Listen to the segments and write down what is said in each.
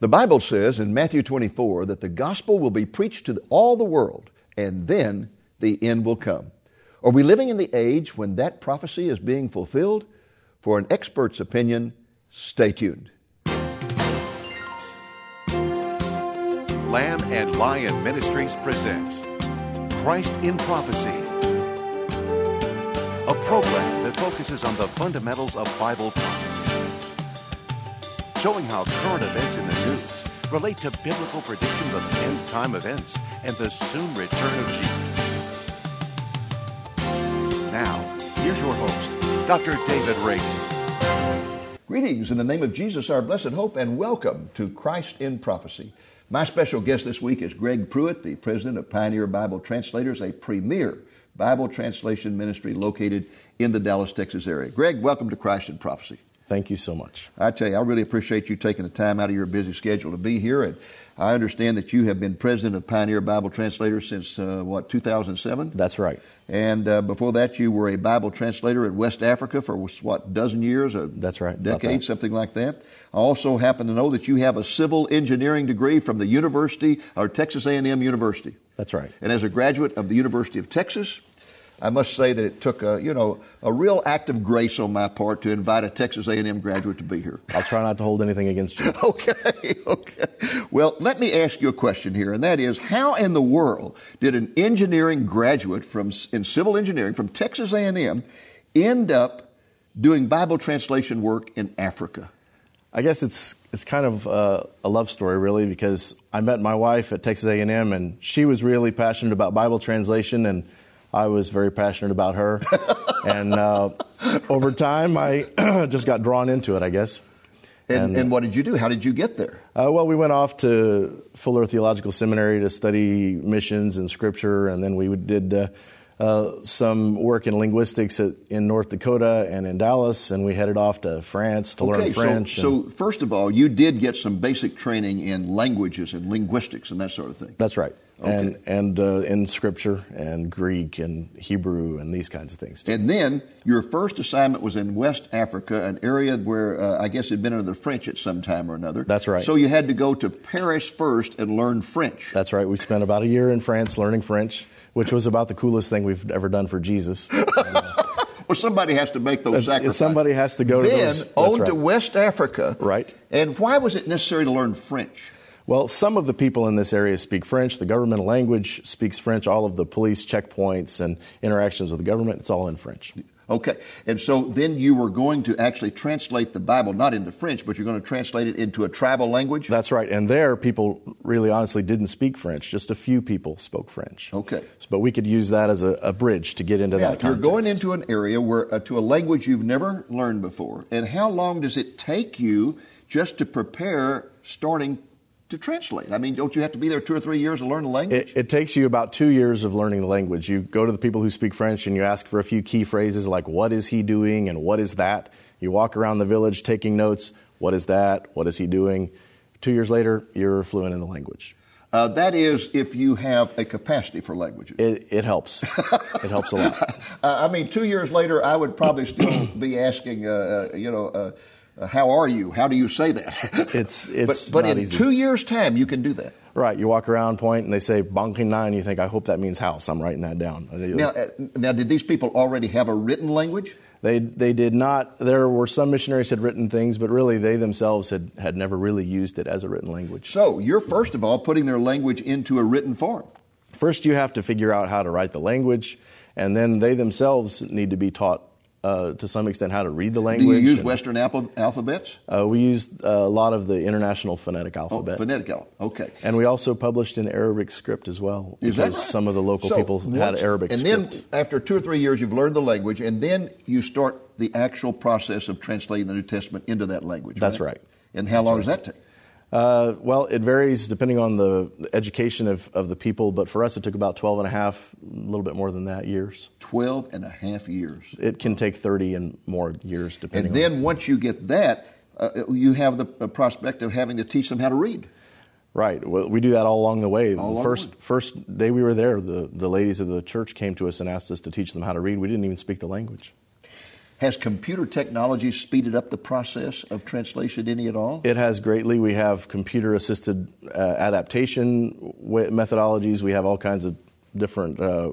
The Bible says in Matthew 24 that the gospel will be preached to all the world, and then the end will come. Are we living in the age when that prophecy is being fulfilled? For an expert's opinion, stay tuned. Lamb and Lion Ministries presents Christ in Prophecy, a program that focuses on the fundamentals of Bible prophecy showing how current events in the news relate to biblical predictions of end time events and the soon return of Jesus. Now, here's your host, Dr. David Reagan. Greetings in the name of Jesus, our blessed hope, and welcome to Christ in Prophecy. My special guest this week is Greg Pruett, the president of Pioneer Bible Translators, a premier Bible translation ministry located in the Dallas, Texas area. Greg, welcome to Christ in Prophecy. Thank you so much. I tell you, I really appreciate you taking the time out of your busy schedule to be here. And I understand that you have been president of Pioneer Bible Translators since, uh, what, 2007? That's right. And uh, before that, you were a Bible translator in West Africa for, what, dozen years? A That's right. Decade, something like that. I also happen to know that you have a civil engineering degree from the University, or Texas A&M University. That's right. And as a graduate of the University of Texas, I must say that it took a, you know, a real act of grace on my part to invite a Texas A&M graduate to be here. I'll try not to hold anything against you. okay, okay. Well, let me ask you a question here, and that is, how in the world did an engineering graduate from in civil engineering from Texas A&M end up doing Bible translation work in Africa? I guess it's it's kind of uh, a love story, really, because I met my wife at Texas A&M, and she was really passionate about Bible translation and I was very passionate about her. and uh, over time, I just got drawn into it, I guess. And, and, and, what did you do? How did you get there? Uh, well, we went off to Fuller Theological Seminary to study missions and scripture, and then we did uh, uh, some work in linguistics at, in North Dakota and in Dallas, and we headed off to France to okay, learn French. So, so, first of all, you did get some basic training in languages and linguistics and that sort of thing. That's right. Okay. and and uh, in Scripture and Greek and Hebrew and these kinds of things. Too. And then your first assignment was in West Africa, an area where uh, I guess it had been under the French at some time or another. That's right. So you had to go to Paris first and learn French. That's right. We spent about a year in France learning French, which was about the coolest thing we've ever done for Jesus. well, somebody has to make those sacrifices. Somebody has to go then to those. Then on right. to West Africa. Right. And why was it necessary to learn French? Well, some of the people in this area speak French. The governmental language speaks French. All of the police checkpoints and interactions with the government, it's all in French. Okay. And so then you were going to actually translate the Bible, not into French, but you're going to translate it into a tribal language? That's right. And there, people really honestly didn't speak French. Just a few people spoke French. Okay. But we could use that as a, a bridge to get into yeah, that context. You're going into an area where, uh, to a language you've never learned before. And how long does it take you just to prepare starting to translate? I mean, don't you have to be there two or three years to learn the language? It, it, takes you about two years of learning the language. You go to the people who speak French and you ask for a few key phrases like, what is he doing and what is that? You walk around the village taking notes. What is that? What is he doing? Two years later, you're fluent in the language. Uh, that is, if you have a capacity for languages. It, it helps. it helps a lot. uh, I mean, two years later, I would probably still be asking, uh, uh you know, uh, uh, how are you? How do you say that? It's it's but, but in easy. two years' time, you can do that. Right. You walk around, point, and they say "banking nine. You think, I hope that means house. I'm writing that down. Now, uh, now, did these people already have a written language? They they did not. There were some missionaries had written things, but really they themselves had had never really used it as a written language. So you're first of all putting their language into a written form. First, you have to figure out how to write the language, and then they themselves need to be taught uh, to some extent how to read the language. Do you use and, Western alphabets? Uh, we used a lot of the International Phonetic oh, Alphabet. Oh, phonetic alphabet, okay. And we also published in Arabic script as well. Is because right? some of the local so people had Arabic and script. then after two or three years, you've learned the language, and then you start the actual process of translating the New Testament into that language. That's right. right. And how That's long right. does that take? Uh, well, it varies depending on the education of, of the people, but for us it took about 12 and a half, a little bit more than that, years. 12 and a half years. It can take 30 and more years depending And then on once you get that, uh, you have the prospect of having to teach them how to read. Right. Well, we do that all along the way. All the first the way. first day we were there, the, the ladies of the church came to us and asked us to teach them how to read. We didn't even speak the language. Has computer technology speeded up the process of translation any at all? It has greatly. We have computer assisted uh, adaptation methodologies. We have all kinds of different uh,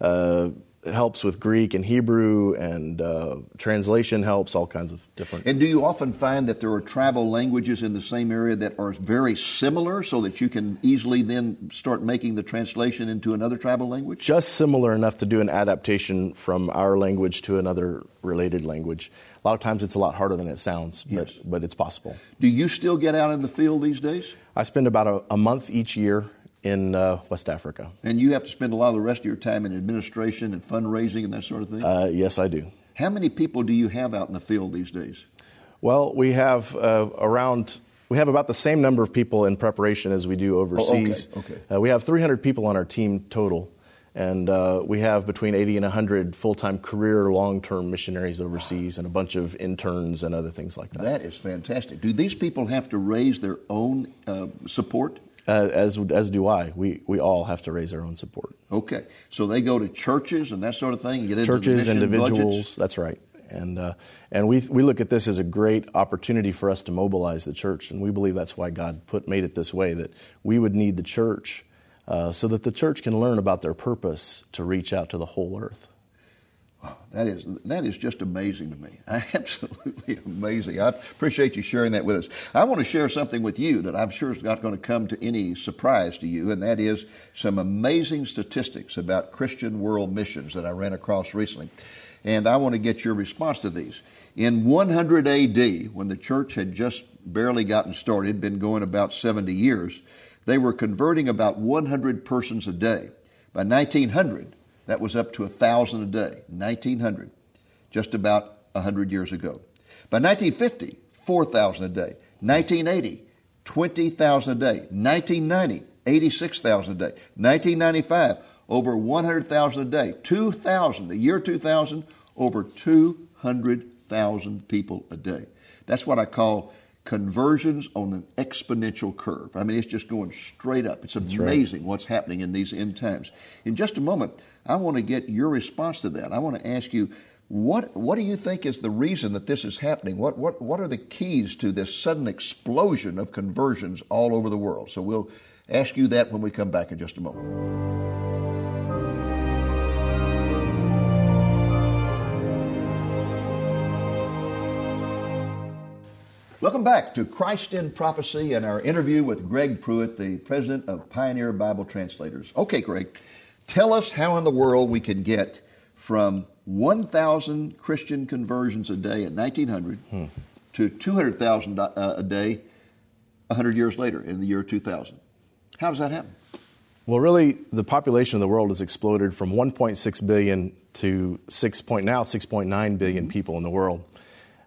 uh, helps with Greek and Hebrew, and uh, translation helps, all kinds of different. And do you often find that there are tribal languages in the same area that are very similar so that you can easily then start making the translation into another tribal language? Just similar enough to do an adaptation from our language to another related language. A lot of times it's a lot harder than it sounds, but, yes. but it's possible. Do you still get out in the field these days? I spend about a, a month each year in uh, West Africa. And you have to spend a lot of the rest of your time in administration and fundraising and that sort of thing? Uh, yes, I do. How many people do you have out in the field these days? Well, we have uh, around. We have about the same number of people in preparation as we do overseas. Oh, okay. okay. Uh, we have 300 people on our team total, and uh, we have between 80 and 100 full-time career long-term missionaries overseas and a bunch of interns and other things like that that is fantastic do these people have to raise their own uh, support uh, as as do I. We we all have to raise our own support. Okay, so they go to churches and that sort of thing. And get into churches, individuals. Budgets. That's right. And uh, and we we look at this as a great opportunity for us to mobilize the church, and we believe that's why God put made it this way that we would need the church, uh, so that the church can learn about their purpose to reach out to the whole earth. That is that is just amazing to me. Absolutely amazing. I appreciate you sharing that with us. I want to share something with you that I'm sure is not going to come to any surprise to you, and that is some amazing statistics about Christian world missions that I ran across recently. And I want to get your response to these. In 100 AD, when the church had just barely gotten started, been going about 70 years, they were converting about 100 persons a day. By 1900, that was up to 1,000 a day, 1900, just about 100 years ago. By 1950, 4,000 a day. 1980, 20,000 a day. 1990, 86,000 a day. 1995, over 100,000 a day. 2000, the year 2000, over 200,000 people a day. That's what I call conversions on an exponential curve. I mean, it's just going straight up. It's amazing right. what's happening in these end times. In just a moment, I want to get your response to that. I want to ask you, what, what do you think is the reason that this is happening? What, what, what are the keys to this sudden explosion of conversions all over the world? So we'll ask you that when we come back in just a moment. Welcome back to Christ in Prophecy and our interview with Greg Pruett, the president of Pioneer Bible Translators. Okay, Greg, tell us how in the world we can get from 1,000 Christian conversions a day in 1900 hmm. to 200,000 uh, a day 100 years later in the year 2000. How does that happen? Well, really, the population of the world has exploded from 1.6 billion to 6. Point, now 6.9 billion mm-hmm. people in the world.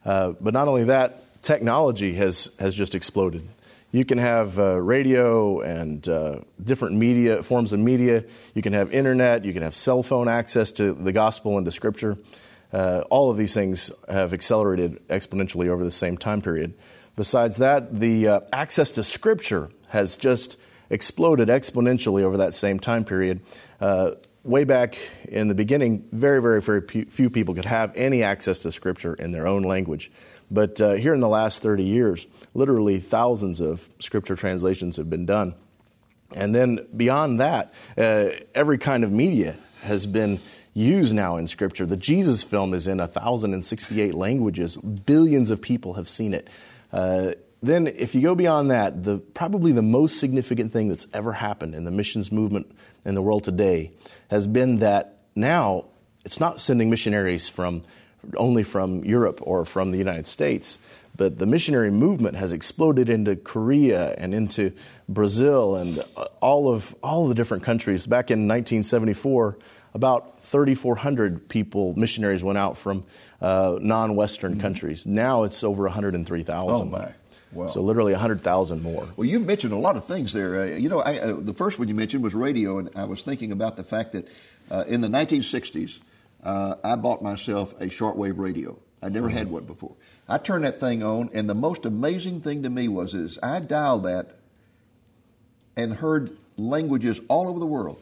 Uh, but not only that, technology has, has just exploded. You can have uh, radio and uh, different media forms of media. You can have internet. You can have cell phone access to the gospel and to Scripture. Uh, all of these things have accelerated exponentially over the same time period. Besides that, the uh, access to Scripture has just exploded exponentially over that same time period. Uh, way back in the beginning, very, very, very few people could have any access to Scripture in their own language. But uh, here in the last 30 years, literally thousands of scripture translations have been done. And then beyond that, uh, every kind of media has been used now in Scripture. The Jesus film is in 1,068 languages. Billions of people have seen it. Uh, then, if you go beyond that, the, probably the most significant thing that's ever happened in the missions movement in the world today has been that now it's not sending missionaries from only from Europe or from the United States. But the missionary movement has exploded into Korea and into Brazil and all of all the different countries. Back in 1974, about 3,400 people, missionaries, went out from uh, non-Western mm-hmm. countries. Now it's over 103,000. Oh my! Wow. So literally 100,000 more. Well, you mentioned a lot of things there. Uh, you know, I, uh, the first one you mentioned was radio, and I was thinking about the fact that uh, in the 1960s uh, I bought myself a shortwave radio. I never had one before. I turned that thing on, and the most amazing thing to me was is I dialed that and heard languages all over the world.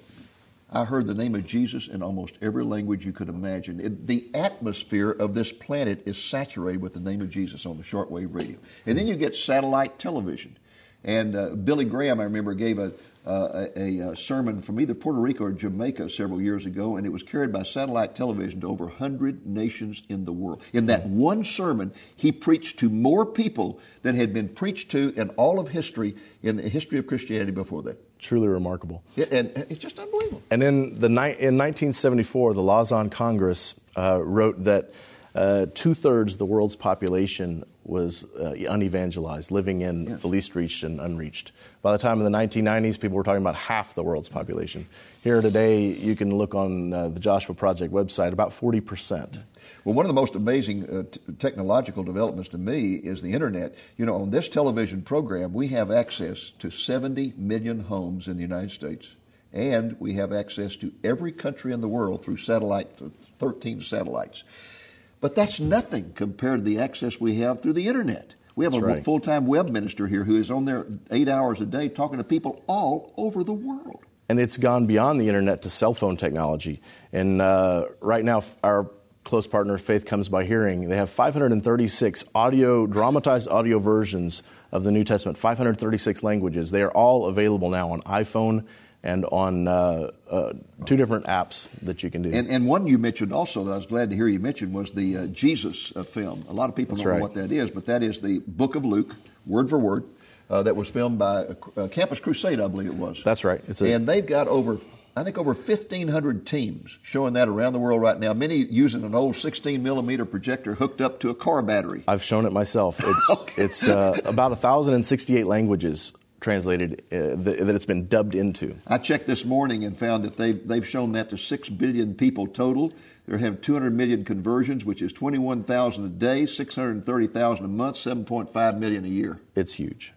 I heard the name of Jesus in almost every language you could imagine. It, the atmosphere of this planet is saturated with the name of Jesus on the shortwave radio. And then you get satellite television. And uh, Billy Graham, I remember, gave a, uh, a, a, sermon from either Puerto Rico or Jamaica several years ago, and it was carried by satellite television to over 100 nations in the world. In that one sermon, he preached to more people than had been preached to in all of history, in the history of Christianity before that. Truly remarkable. It, and it's just unbelievable. And in, the, in 1974, the Lausanne Congress uh, wrote that uh, two thirds of the world's population was uh, unevangelized, living in yeah. the least reached and unreached. By the time of the 1990s, people were talking about half the world's population. Here today, you can look on uh, the Joshua Project website, about 40%. Well, one of the most amazing uh, t- technological developments to me is the internet. You know, on this television program, we have access to 70 million homes in the United States, and we have access to every country in the world through satellite, through 13 satellites. But that's nothing compared to the access we have through the internet. We have that's a right. full time web minister here who is on there eight hours a day talking to people all over the world. And it's gone beyond the internet to cell phone technology. And uh, right now, our close partner, Faith Comes by Hearing, they have 536 audio, dramatized audio versions of the New Testament, 536 languages. They are all available now on iPhone and on uh, uh, two different apps that you can do. And, and, one you mentioned also that I was glad to hear you mention was the uh, Jesus uh, film. A lot of people That's don't right. know what that is, but that is the Book of Luke, word for word, uh, that was filmed by Campus Crusade, I believe it was. That's right. A, and they've got over. I think over 1,500 teams showing that around the world right now. Many using an old 16 millimeter projector hooked up to a car battery. I've shown it myself. It's okay. it's uh, about 1,068 languages translated uh, th- that it's been dubbed into. I checked this morning and found that they've, they've shown that to 6 billion people total. They have 200 million conversions, which is 21,000 a day, 630,000 a month, 7.5 million a year. It's huge.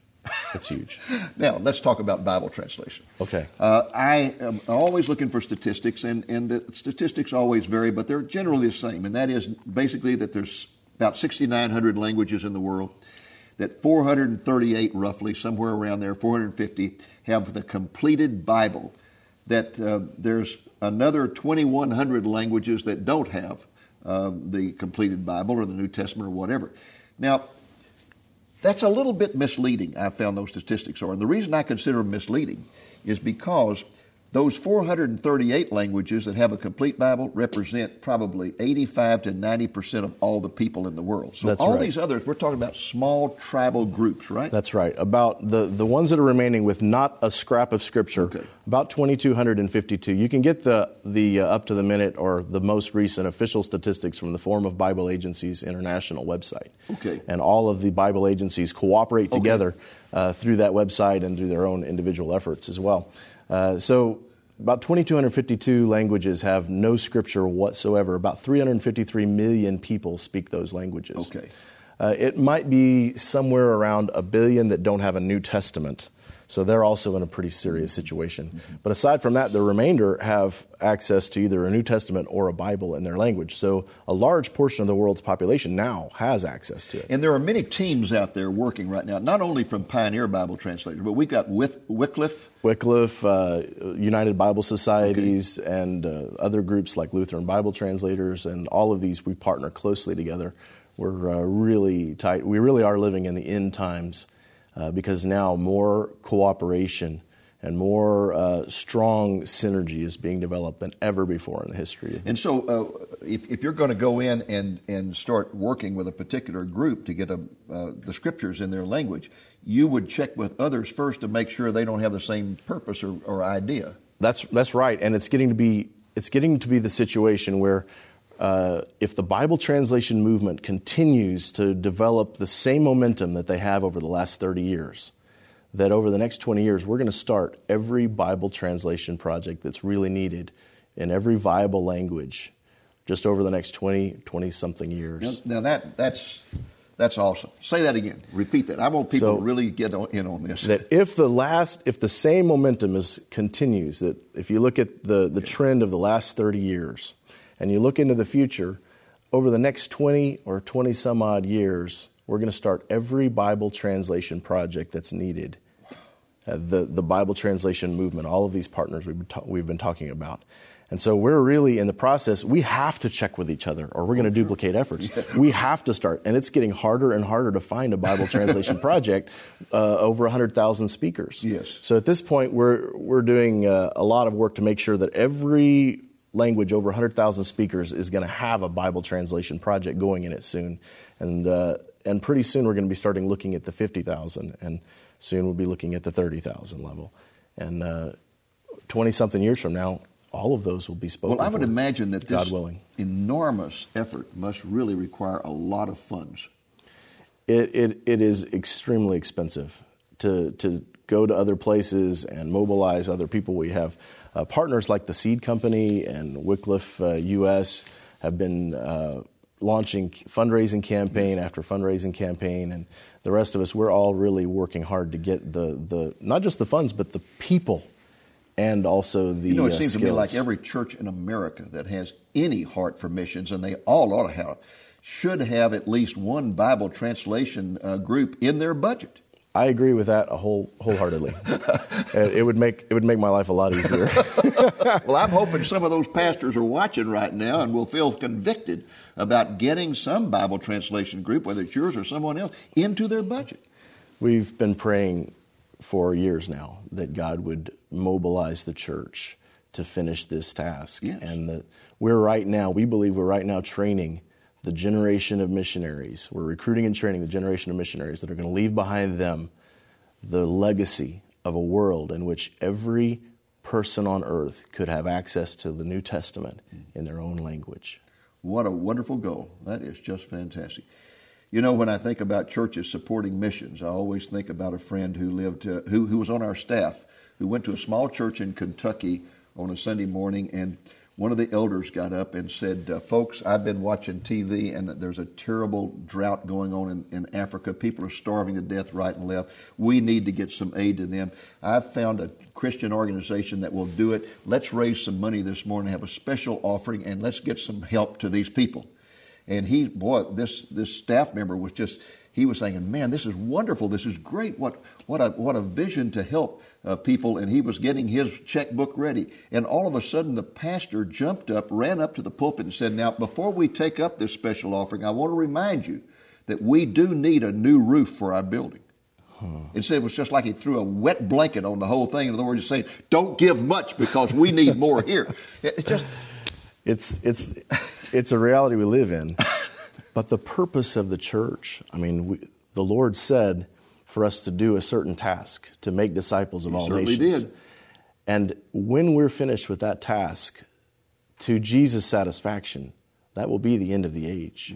It's huge. now, let's talk about Bible translation. Okay. Uh, I am always looking for statistics, and, and the statistics always vary, but they're generally the same. And that is basically that there's about 6,900 languages in the world that 438, roughly, somewhere around there, 450, have the completed Bible. That uh, there's another 2,100 languages that don't have uh, the completed Bible or the New Testament or whatever. Now, that's a little bit misleading, I found those statistics are. And the reason I consider them misleading is because those 438 languages that have a complete Bible represent probably 85 to 90 percent of all the people in the world. So That's all right. these others, we're talking about small tribal groups, right? That's right. About the, the ones that are remaining with not a scrap of scripture, Okay. about 2,252. You can get the, the uh, up to the minute or the most recent official statistics from the Forum of Bible Agencies International website. Okay. And all of the Bible agencies cooperate Okay. together uh, through that website and through their own individual efforts as well. Uh, so about 2,252 languages have no scripture whatsoever. About 353 million people speak those languages. Okay. Uh, it might be somewhere around a billion that don't have a New Testament. So they're also in a pretty serious situation. But aside from that, the remainder have access to either a New Testament or a Bible in their language. So a large portion of the world's population now has access to it. And there are many teams out there working right now, not only from Pioneer Bible Translators, but we've got Wyth- Wycliffe. Wycliffe, uh, United Bible Societies, and uh, other groups like Lutheran Bible Translators, and all of these we partner closely together. We're uh, really tight. We really are living in the end times uh, because now more cooperation and more uh, strong synergy is being developed than ever before in the history. And so, uh, if, if you're going to go in and, and start working with a particular group to get a, uh, the scriptures in their language, you would check with others first to make sure they don't have the same purpose or, or idea. That's that's right, and it's getting to be it's getting to be the situation where uh, if the Bible translation movement continues to develop the same momentum that they have over the last 30 years, that over the next 20 years we're going to start every Bible translation project that's really needed in every viable language just over the next 20 20 something years. Now, now that that's that's awesome. Say that again. Repeat that. I want people So- to really get on, in on this. that if the last if the same momentum is continues that if you look at the the trend of the last 30 years and you look into the future over the next 20 or 20 some odd years we're going to start every bible translation project that's needed uh, the the Bible translation movement, all of these partners we've been, ta- we've been talking about. And so we're really in the process. We have to check with each other, or we're going to duplicate efforts. We have to start, and it's getting harder and harder to find a Bible translation project. Uh, over 100,000 speakers. Yes. So at this point, we're we're doing uh, a lot of work to make sure that every language over 100,000 speakers is going to have a Bible translation project going in it soon, and uh, and pretty soon we're going to be starting looking at the 50,000, and soon we'll be looking at the 30,000 level, and 20 something years from now all of those will be spoken. Well, I would for, imagine that God this willing. enormous effort must really require a lot of funds. It, it, it is extremely expensive to, to go to other places and mobilize other people. We have uh, partners like the Seed Company and Wycliffe uh, US have been uh, launching fundraising campaign after fundraising campaign, and the rest of us, we're all really working hard to get the, the not just the funds, but the people and also the You know, it uh, seems to me skills. like every church in America that has any heart for missions, and they all ought to have, should have at least one Bible translation uh, group in their budget. I agree with that a whole wholeheartedly. It would make it would make my life a lot easier. Well, I'm hoping some of those pastors are watching right now and will feel convicted about getting some Bible translation group, whether it's yours or someone else, into their budget. We've been praying for years now that God would mobilize the church to finish this task, Yes. and that we're right now. We believe we're right now training the generation of missionaries. We're recruiting and training the generation of missionaries that are going to leave behind them the legacy of a world in which every person on earth could have access to the New Testament in their own language. What a wonderful goal. That is just fantastic. You know, when I think about churches supporting missions, I always think about a friend who lived, uh, who, who was on our staff, who went to a small church in Kentucky on a Sunday morning, and one of the elders got up and said, uh, Folks, I've been watching TV, and there's a terrible drought going on in, in Africa. People are starving to death right and left. We need to get some aid to them. I've found a Christian organization that will do it. Let's raise some money this morning, have a special offering, and let's get some help to these people. And he, boy, this this staff member was just he was thinking, man, this is wonderful. This is great. What what a what a vision to help uh, people. And he was getting his checkbook ready. And all of a sudden, the pastor jumped up, ran up to the pulpit, and said, "Now, before we take up this special offering, I want to remind you that we do need a new roof for our building." Instead, it was just like he threw a wet blanket on the whole thing. In other words, he's saying, "Don't give much because we need more here." It's just it's it's it's a reality we live in. But the purpose of the church, I mean, we, the Lord said for us to do a certain task to make disciples of all certainly nations. did. And when we're finished with that task, to Jesus' satisfaction, that will be the end of the age.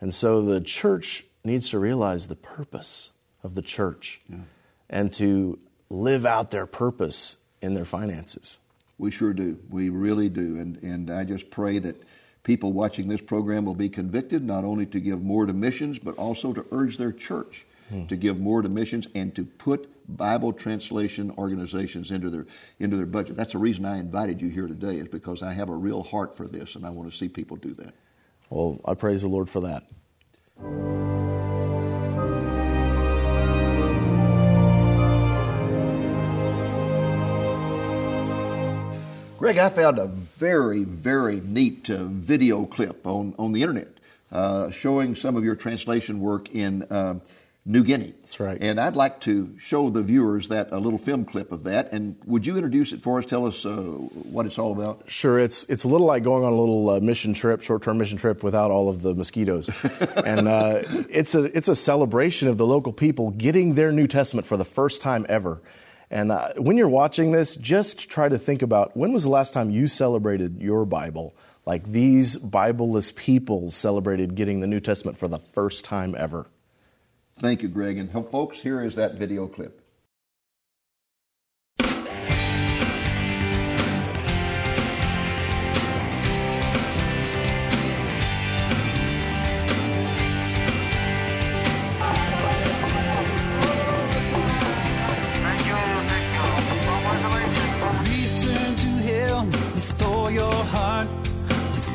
And so the church needs to realize the purpose of the church and to live out their purpose in their finances. We sure do. We really do. And, and I just pray that people watching this program will be convicted not only to give more to missions, but also to urge their church hmm. to give more to missions and to put Bible translation organizations into their, into their budget. That's the reason I invited you here today, is because I have a real heart for this and I want to see people do that. Well, I praise the Lord for that. Greg, I found a very, very neat uh, video clip on, on the internet uh, showing some of your translation work in uh, New Guinea. That's right. And I'd like to show the viewers that a little film clip of that. And would you introduce it for us? Tell us uh, what it's all about. Sure, it's it's a little like going on a little uh, mission trip, short-term mission trip, without all of the mosquitoes, and uh, it's a it's a celebration of the local people getting their New Testament for the first time ever. And uh, when you're watching this, just try to think about when was the last time you celebrated your Bible like these Bibleless people celebrated getting the New Testament for the first time ever. Thank you, Greg. And folks, here is that video clip.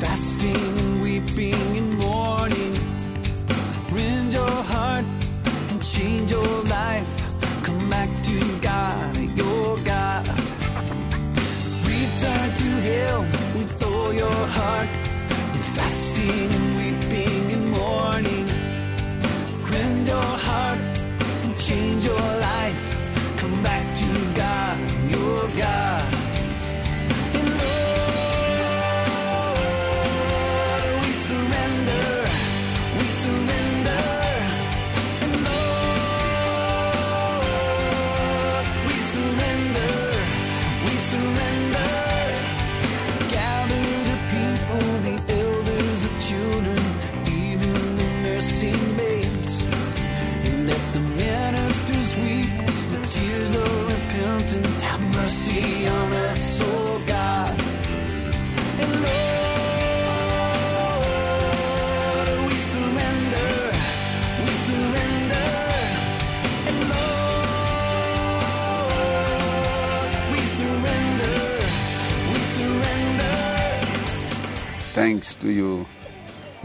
With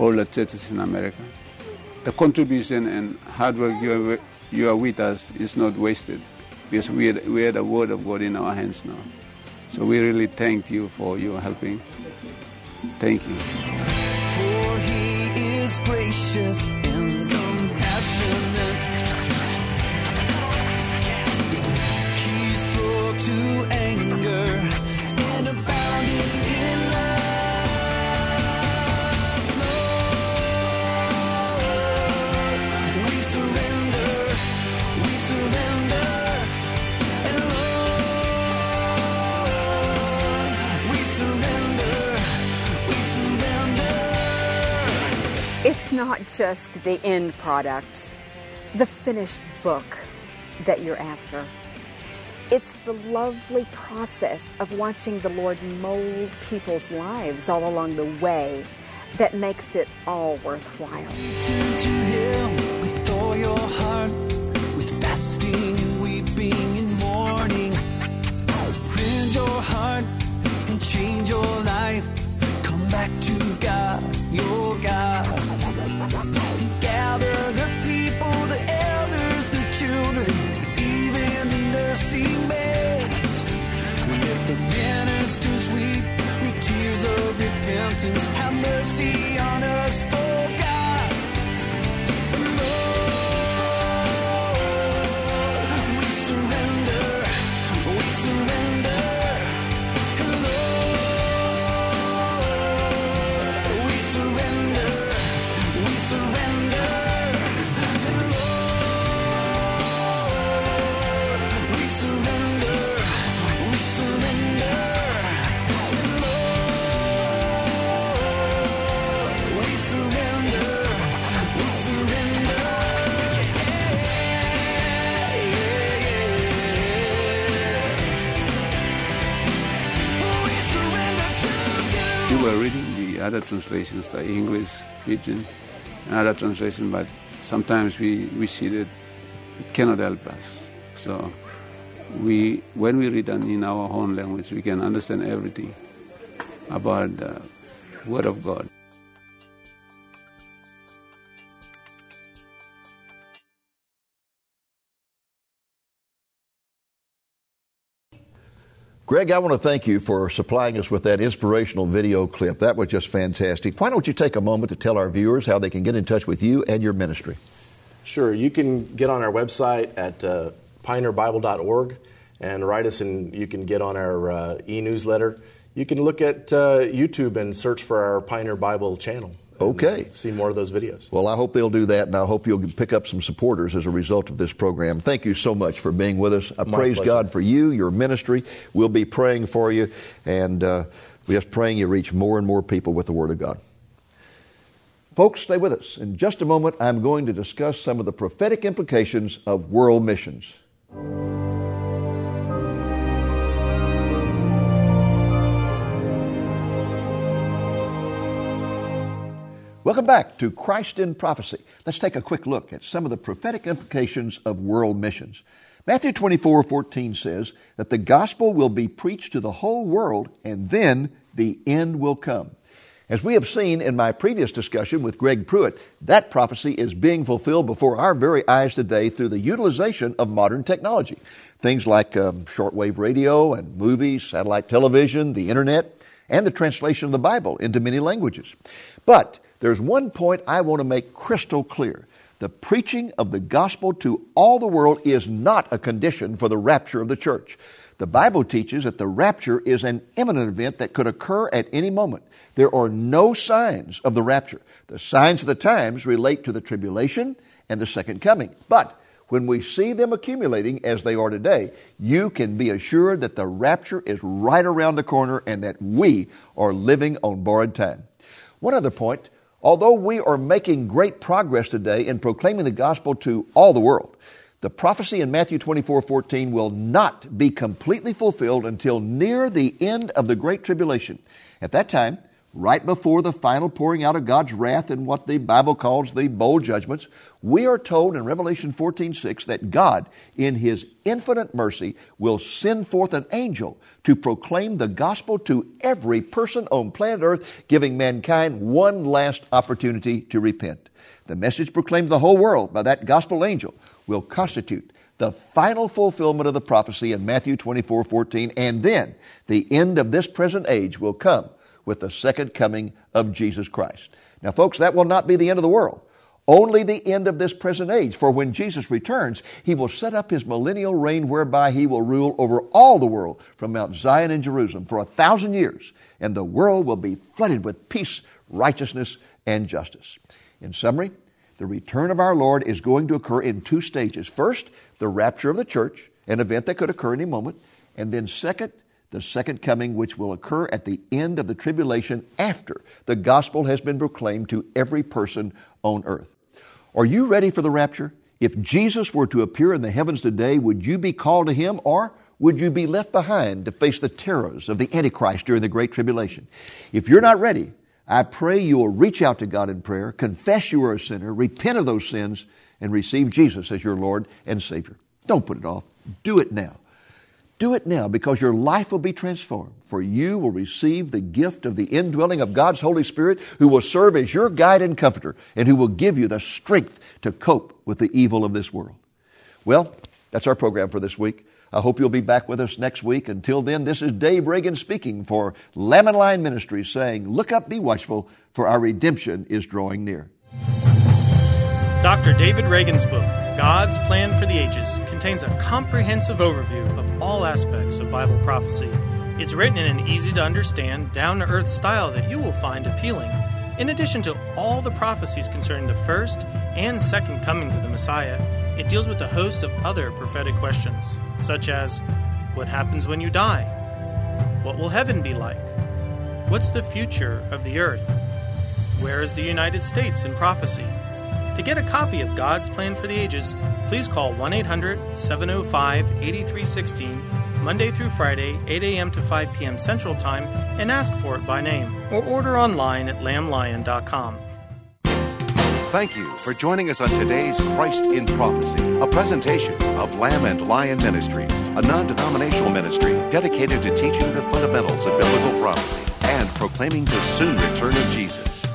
all the churches in America. The contribution and hard work you are, you are with us is not wasted because we had, we had the word of God in our hands now. So we really thank you for your helping. Thank you. For he is gracious and compassionate. He's slow to not just the end product, the finished book that you're after. It's the lovely process of watching the Lord mold people's lives all along the way that makes it all worthwhile. Come back to God, your God. Gather the people, the elders, the children, even the nursing babes. Translations, the English region, and other translation, but sometimes we, we see that it cannot help us. So we, when we read in our own language, we can understand everything about the Word of God. Greg, I want to thank you for supplying us with that inspirational video clip. That was just fantastic. Why don't you take a moment to tell our viewers how they can get in touch with you and your ministry? Sure. You can get on our website at uh, pioneerbible.org and write us, and you can get on our uh, e newsletter. You can look at uh, YouTube and search for our Pioneer Bible channel. Okay. see more of those videos. Well, I hope they'll do that, and I hope you'll pick up some supporters as a result of this program. Thank you so much for being with us. I My praise pleasure. God for you, your ministry. We'll be praying for you, and uh, we're just praying you reach more and more people with the Word of God. Folks, stay with us. In just a moment, I'm going to discuss some of the prophetic implications of world missions. Welcome back to Christ in Prophecy. Let's take a quick look at some of the prophetic implications of world missions. Matthew 24 14 says that the gospel will be preached to the whole world and then the end will come. As we have seen in my previous discussion with Greg Pruett, that prophecy is being fulfilled before our very eyes today through the utilization of modern technology. Things like um, shortwave radio and movies, satellite television, the internet, and the translation of the Bible into many languages. But there's one point I want to make crystal clear. The preaching of the gospel to all the world is not a condition for the rapture of the church. The Bible teaches that the rapture is an imminent event that could occur at any moment. There are no signs of the rapture. The signs of the times relate to the tribulation and the second coming. But when we see them accumulating as they are today, you can be assured that the rapture is right around the corner and that we are living on borrowed time. One other point although we are making great progress today in proclaiming the gospel to all the world, the prophecy in Matthew 24 14 will not be completely fulfilled until near the end of the Great Tribulation. At that time, right before the final pouring out of God's wrath and what the Bible calls the bowl judgments, we are told in Revelation 14 6 that God, in His infinite mercy, will send forth an angel to proclaim the gospel to every person on planet Earth, giving mankind one last opportunity to repent. The message proclaimed to the whole world by that gospel angel will constitute the final fulfillment of the prophecy in Matthew 24 14, and then the end of this present age will come with the second coming of Jesus Christ. Now, folks, that will not be the end of the world. Only the end of this present age. For when Jesus returns, he will set up his millennial reign whereby he will rule over all the world from Mount Zion in Jerusalem for a thousand years, and the world will be flooded with peace, righteousness, and justice. In summary, the return of our Lord is going to occur in two stages. First, the rapture of the church, an event that could occur any moment. And then, second, the second coming, which will occur at the end of the tribulation after the gospel has been proclaimed to every person on earth. Are you ready for the rapture? If Jesus were to appear in the heavens today, would you be called to him or would you be left behind to face the terrors of the Antichrist during the Great Tribulation? If you're not ready, I pray you will reach out to God in prayer, confess you are a sinner, repent of those sins, and receive Jesus as your Lord and Savior. Don't put it off. Do it now. Do it now because your life will be transformed. For you will receive the gift of the indwelling of God's Holy Spirit who will serve as your guide and comforter and who will give you the strength to cope with the evil of this world. Well, that's our program for this week. I hope you'll be back with us next week. Until then, this is Dave Reagan speaking for Lamb and Lion Ministries saying, Look up, be watchful, for our redemption is drawing near. Dr. David Reagan's book, God's Plan for the Ages, contains a comprehensive overview of all aspects of Bible prophecy. It's written in an easy to understand, down to earth style that you will find appealing. In addition to all the prophecies concerning the first and second comings of the Messiah, it deals with a host of other prophetic questions such as what happens when you die? What will heaven be like? What's the future of the earth? Where is the United States in prophecy? To get a copy of God's Plan for the Ages, please call 1 800 705 8316, Monday through Friday, 8 a.m. to 5 p.m. Central Time, and ask for it by name, or order online at lamblion.com. Thank you for joining us on today's Christ in Prophecy, a presentation of Lamb and Lion Ministries, a non denominational ministry dedicated to teaching the fundamentals of biblical prophecy and proclaiming the soon return of Jesus.